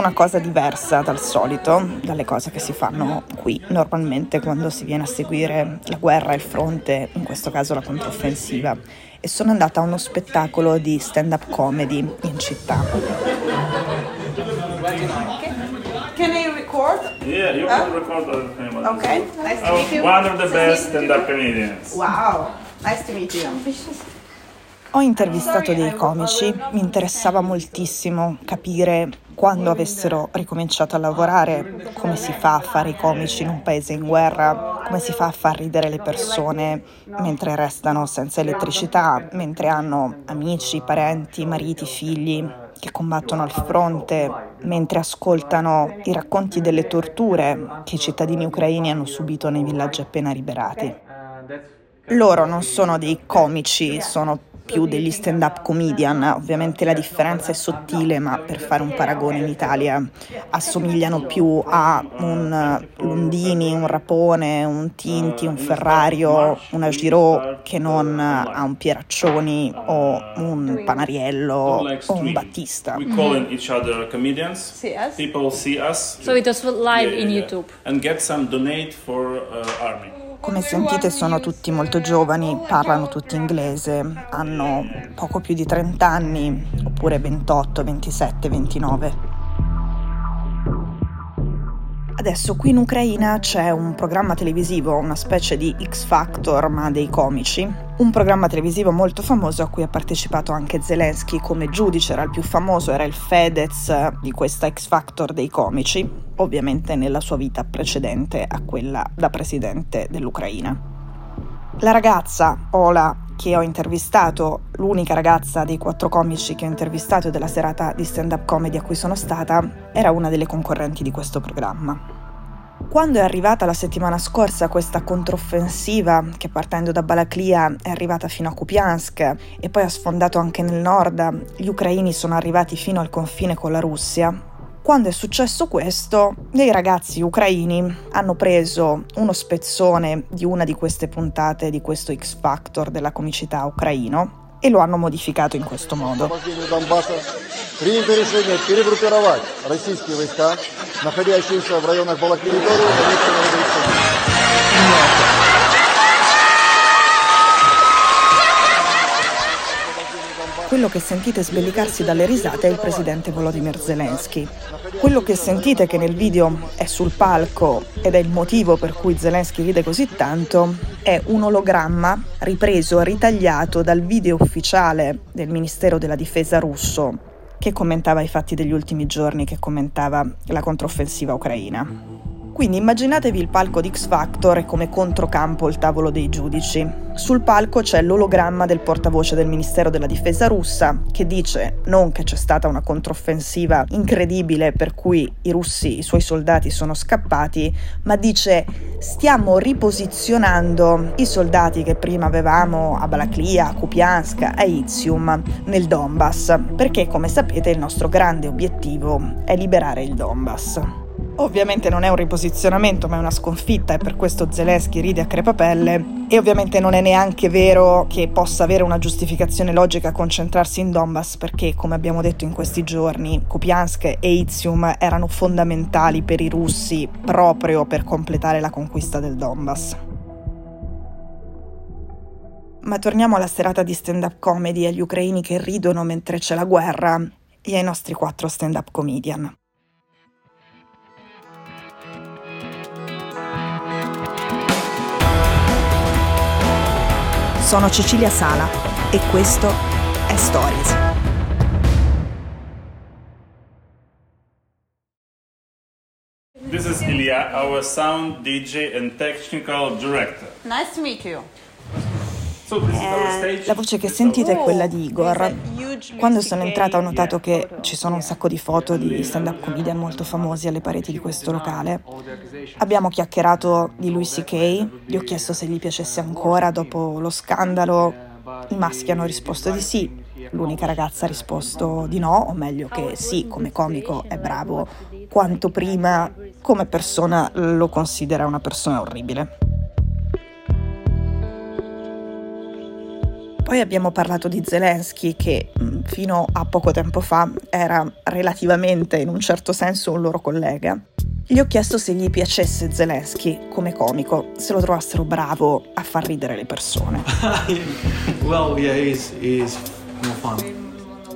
Una cosa diversa dal solito, dalle cose che si fanno qui normalmente quando si viene a seguire la guerra, il fronte, in questo caso la controffensiva, e sono andata a uno spettacolo di stand-up comedy in città. Can I record? Yeah, you can record family. Okay. Nice to Oh, meet you. one of the best stand-up comedians. Wow. Nice to meet you. Ho intervistato dei comici, mi interessava moltissimo capire quando avessero ricominciato a lavorare, come si fa a fare i comici in un paese in guerra, come si fa a far ridere le persone mentre restano senza elettricità, mentre hanno amici, parenti, mariti, figli che combattono al fronte, mentre ascoltano i racconti delle torture che i cittadini ucraini hanno subito nei villaggi appena liberati. Loro non sono dei comici, sono più degli stand-up comedian, ovviamente la differenza è sottile, ma per fare un paragone in Italia assomigliano più a un Lundini, un Rapone, un Tinti, un Ferrario, una Giraud che non a un Pieraccioni o un Panariello o un Battista. We calling each other comedians. See us? People see us. So it was live Yeah, in yeah, YouTube. And get some donate for uh, army. Come sentite sono tutti molto giovani, parlano tutti inglese, hanno poco più di 30 anni, oppure 28, 27, 29. Adesso qui in Ucraina c'è un programma televisivo, una specie di X Factor ma dei comici, un programma televisivo molto famoso a cui ha partecipato anche Zelensky. Come giudice, era il più famoso, era il Fedez di questa X Factor dei comici, ovviamente nella sua vita precedente a quella da presidente dell'Ucraina. La ragazza, Ola, che ho intervistato, l'unica ragazza dei quattro comici che ho intervistato della serata di stand-up comedy a cui sono stata, era una delle concorrenti di questo programma. Quando è arrivata la settimana scorsa questa controffensiva, che partendo da Balaklia è arrivata fino a Kupiansk e poi ha sfondato anche nel nord, gli ucraini sono arrivati fino al confine con la Russia, quando è successo questo, dei ragazzi ucraini hanno preso uno spezzone di una di queste puntate di questo X Factor della comicità ucraino e lo hanno modificato in questo modo. Quello che sentite sbellicarsi dalle risate è il presidente Volodymyr Zelensky. Quello che sentite che nel video è sul palco ed è il motivo per cui Zelensky ride così tanto è un ologramma ripreso, ritagliato dal video ufficiale del Ministero della Difesa russo che commentava i fatti degli ultimi giorni, che commentava la controffensiva ucraina. Quindi immaginatevi il palco di X Factor e come controcampo il tavolo dei giudici. Sul palco c'è l'ologramma del portavoce del Ministero della Difesa russa che dice non che c'è stata una controffensiva incredibile per cui i russi, i suoi soldati sono scappati, ma dice stiamo riposizionando i soldati che prima avevamo a Balaklia, a Kupiansk, a Izium, nel Donbass, perché come sapete il nostro grande obiettivo è liberare il Donbass. Ovviamente non è un riposizionamento, ma è una sconfitta e per questo Zelensky ride a crepapelle e ovviamente non è neanche vero che possa avere una giustificazione logica concentrarsi in Donbass perché, come abbiamo detto in questi giorni, Kupiansk e Izium erano fondamentali per i russi proprio per completare la conquista del Donbass. Ma torniamo alla serata di stand-up comedy, agli ucraini che ridono mentre c'è la guerra e ai nostri quattro stand-up comedian. Sono Cecilia Sala e questo è Stories. This is Ilya, our sound DJ and technical director. Nice to meet you. Stage. La voce che sentite è quella di Igor. Quando sono entrata ho notato che ci sono un sacco di foto di stand-up comedian molto famosi alle pareti di questo locale. Abbiamo chiacchierato di Louis C.K., gli ho chiesto se gli piacesse ancora dopo lo scandalo. I maschi hanno risposto di sì, l'unica ragazza ha risposto di no, o meglio che sì, come comico è bravo, quanto prima come persona lo considera una persona orribile. Poi abbiamo parlato di Zelensky che mm, fino a poco tempo fa era relativamente, in un certo senso, un loro collega. Gli ho chiesto se gli piacesse Zelensky come comico, se lo trovassero bravo a far ridere le persone. well, yeah, he's, he's fun.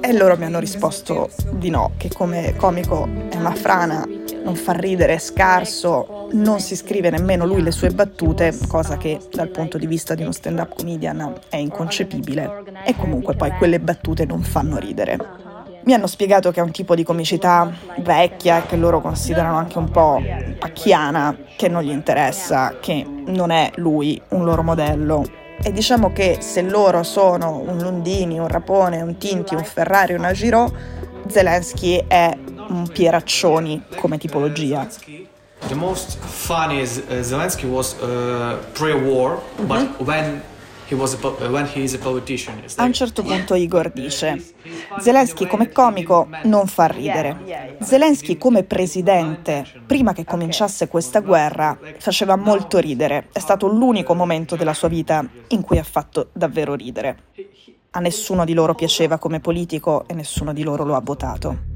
E loro mi hanno risposto di no, che come comico è una frana, non fa ridere, è scarso, non si scrive nemmeno lui le sue battute, cosa che dal punto di vista di uno stand-up comedian è inconcepibile. E comunque poi quelle battute non fanno ridere. Mi hanno spiegato che è un tipo di comicità vecchia che loro considerano anche un po' pacchiana, che non gli interessa, che non è lui un loro modello. E diciamo che se loro sono un Lundini, un Rapone, un Tinti, un Ferrari, una Giro, Zelensky è un Pieraccioni come tipologia. The most funny is uh, Zelensky was uh, pre-war, mm-hmm. but when a un certo punto Igor dice, Zelensky come comico non fa ridere. Zelensky come presidente, prima che cominciasse questa guerra, faceva molto ridere. È stato l'unico momento della sua vita in cui ha fatto davvero ridere. A nessuno di loro piaceva come politico e nessuno di loro lo ha votato.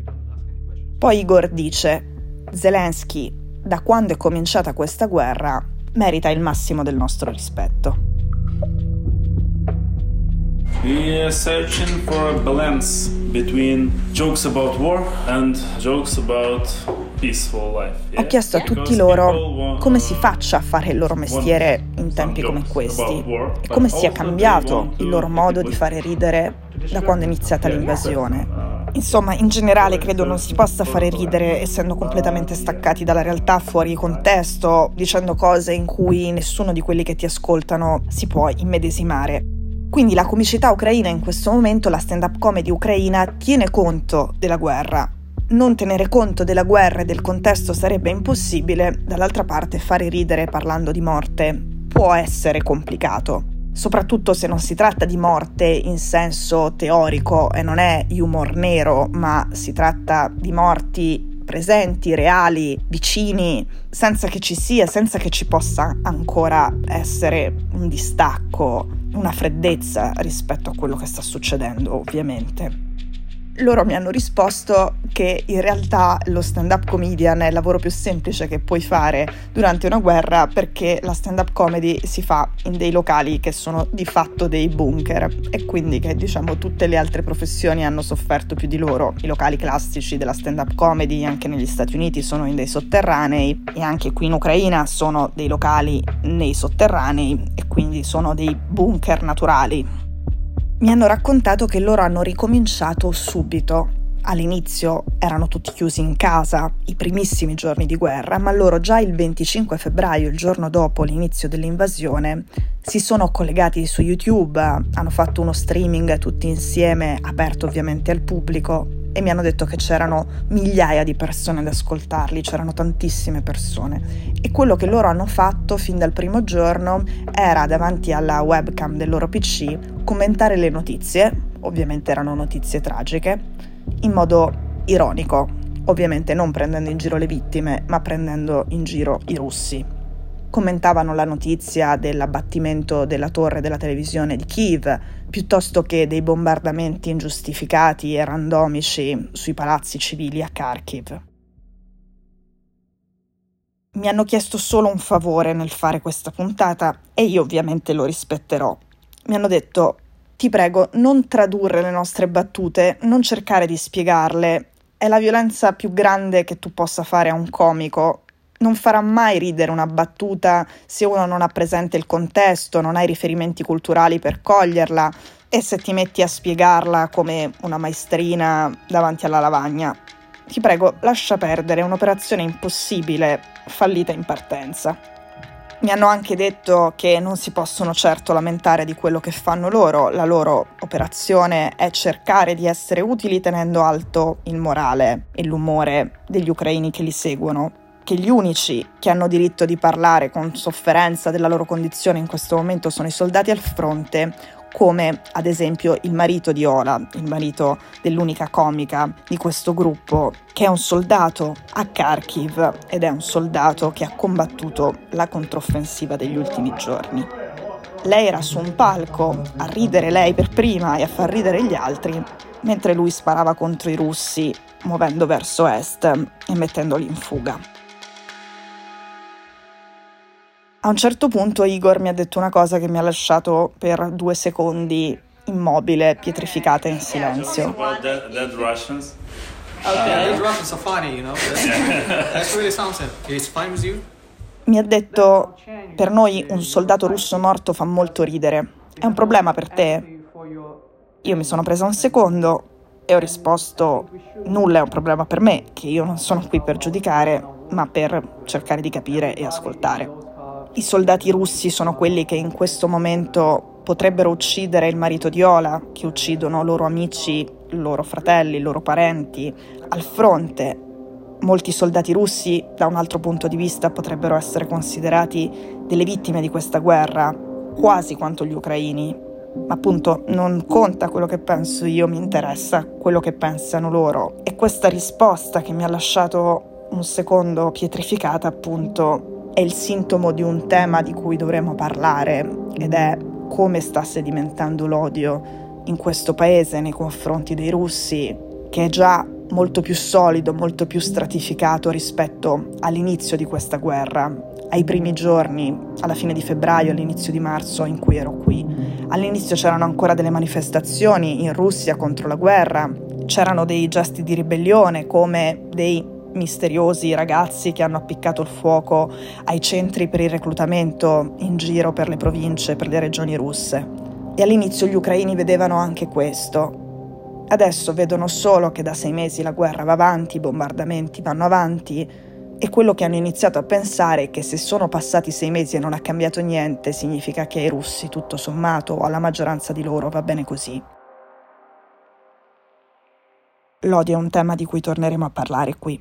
Poi Igor dice, Zelensky, da quando è cominciata questa guerra, merita il massimo del nostro rispetto. We are searching for a balance between jokes about war and jokes about peaceful life. Ho chiesto a tutti loro come si faccia a fare il loro mestiere in tempi come questi e come sia cambiato il loro modo di fare ridere da quando è iniziata l'invasione. Insomma, in generale credo non si possa fare ridere essendo completamente staccati dalla realtà, fuori contesto, dicendo cose in cui nessuno di quelli che ti ascoltano si può immedesimare. Quindi la comicità ucraina in questo momento, la stand-up comedy ucraina, tiene conto della guerra. Non tenere conto della guerra e del contesto sarebbe impossibile, dall'altra parte fare ridere parlando di morte può essere complicato, soprattutto se non si tratta di morte in senso teorico e non è humor nero, ma si tratta di morti presenti, reali, vicini, senza che ci sia, senza che ci possa ancora essere un distacco, una freddezza rispetto a quello che sta succedendo, ovviamente loro mi hanno risposto che in realtà lo stand-up comedian è il lavoro più semplice che puoi fare durante una guerra perché la stand-up comedy si fa in dei locali che sono di fatto dei bunker e quindi che diciamo tutte le altre professioni hanno sofferto più di loro. I locali classici della stand-up comedy anche negli Stati Uniti sono in dei sotterranei e anche qui in Ucraina sono dei locali nei sotterranei e quindi sono dei bunker naturali mi hanno raccontato che loro hanno ricominciato subito. All'inizio erano tutti chiusi in casa, i primissimi giorni di guerra, ma loro già il 25 febbraio, il giorno dopo l'inizio dell'invasione, si sono collegati su YouTube, hanno fatto uno streaming tutti insieme, aperto ovviamente al pubblico, e mi hanno detto che c'erano migliaia di persone ad ascoltarli, c'erano tantissime persone. E quello che loro hanno fatto fin dal primo giorno era davanti alla webcam del loro PC commentare le notizie, ovviamente erano notizie tragiche, in modo ironico, ovviamente non prendendo in giro le vittime, ma prendendo in giro i russi commentavano la notizia dell'abbattimento della torre della televisione di Kiev, piuttosto che dei bombardamenti ingiustificati e randomici sui palazzi civili a Kharkiv. Mi hanno chiesto solo un favore nel fare questa puntata e io ovviamente lo rispetterò. Mi hanno detto ti prego, non tradurre le nostre battute, non cercare di spiegarle. È la violenza più grande che tu possa fare a un comico non farà mai ridere una battuta se uno non ha presente il contesto, non ha i riferimenti culturali per coglierla e se ti metti a spiegarla come una maestrina davanti alla lavagna. Ti prego, lascia perdere, è un'operazione impossibile, fallita in partenza. Mi hanno anche detto che non si possono certo lamentare di quello che fanno loro, la loro operazione è cercare di essere utili tenendo alto il morale e l'umore degli ucraini che li seguono, che gli unici che hanno diritto di parlare con sofferenza della loro condizione in questo momento sono i soldati al fronte, come ad esempio il marito di Ola, il marito dell'unica comica di questo gruppo, che è un soldato a Kharkiv ed è un soldato che ha combattuto la controffensiva degli ultimi giorni. Lei era su un palco a ridere lei per prima e a far ridere gli altri, mentre lui sparava contro i russi, muovendo verso est e mettendoli in fuga. A un certo punto Igor mi ha detto una cosa che mi ha lasciato per due secondi immobile, pietrificata in silenzio. Mi ha detto, per noi un soldato russo morto fa molto ridere. È un problema per te? Io mi sono presa un secondo e ho risposto, nulla è un problema per me, che io non sono qui per giudicare, ma per cercare di capire e ascoltare. I soldati russi sono quelli che in questo momento potrebbero uccidere il marito di Ola, che uccidono loro amici, loro fratelli, loro parenti, al fronte. Molti soldati russi, da un altro punto di vista, potrebbero essere considerati delle vittime di questa guerra, quasi quanto gli ucraini. Ma appunto non conta quello che penso io, mi interessa quello che pensano loro. E questa risposta che mi ha lasciato un secondo pietrificata, appunto, è il sintomo di un tema di cui dovremmo parlare ed è come sta sedimentando l'odio in questo paese nei confronti dei russi, che è già molto più solido, molto più stratificato rispetto all'inizio di questa guerra, ai primi giorni, alla fine di febbraio, all'inizio di marzo in cui ero qui. All'inizio c'erano ancora delle manifestazioni in Russia contro la guerra, c'erano dei gesti di ribellione come dei misteriosi ragazzi che hanno appiccato il fuoco ai centri per il reclutamento in giro per le province, per le regioni russe. E all'inizio gli ucraini vedevano anche questo. Adesso vedono solo che da sei mesi la guerra va avanti, i bombardamenti vanno avanti e quello che hanno iniziato a pensare è che se sono passati sei mesi e non è cambiato niente, significa che ai russi, tutto sommato, o alla maggioranza di loro, va bene così. L'odio è un tema di cui torneremo a parlare qui.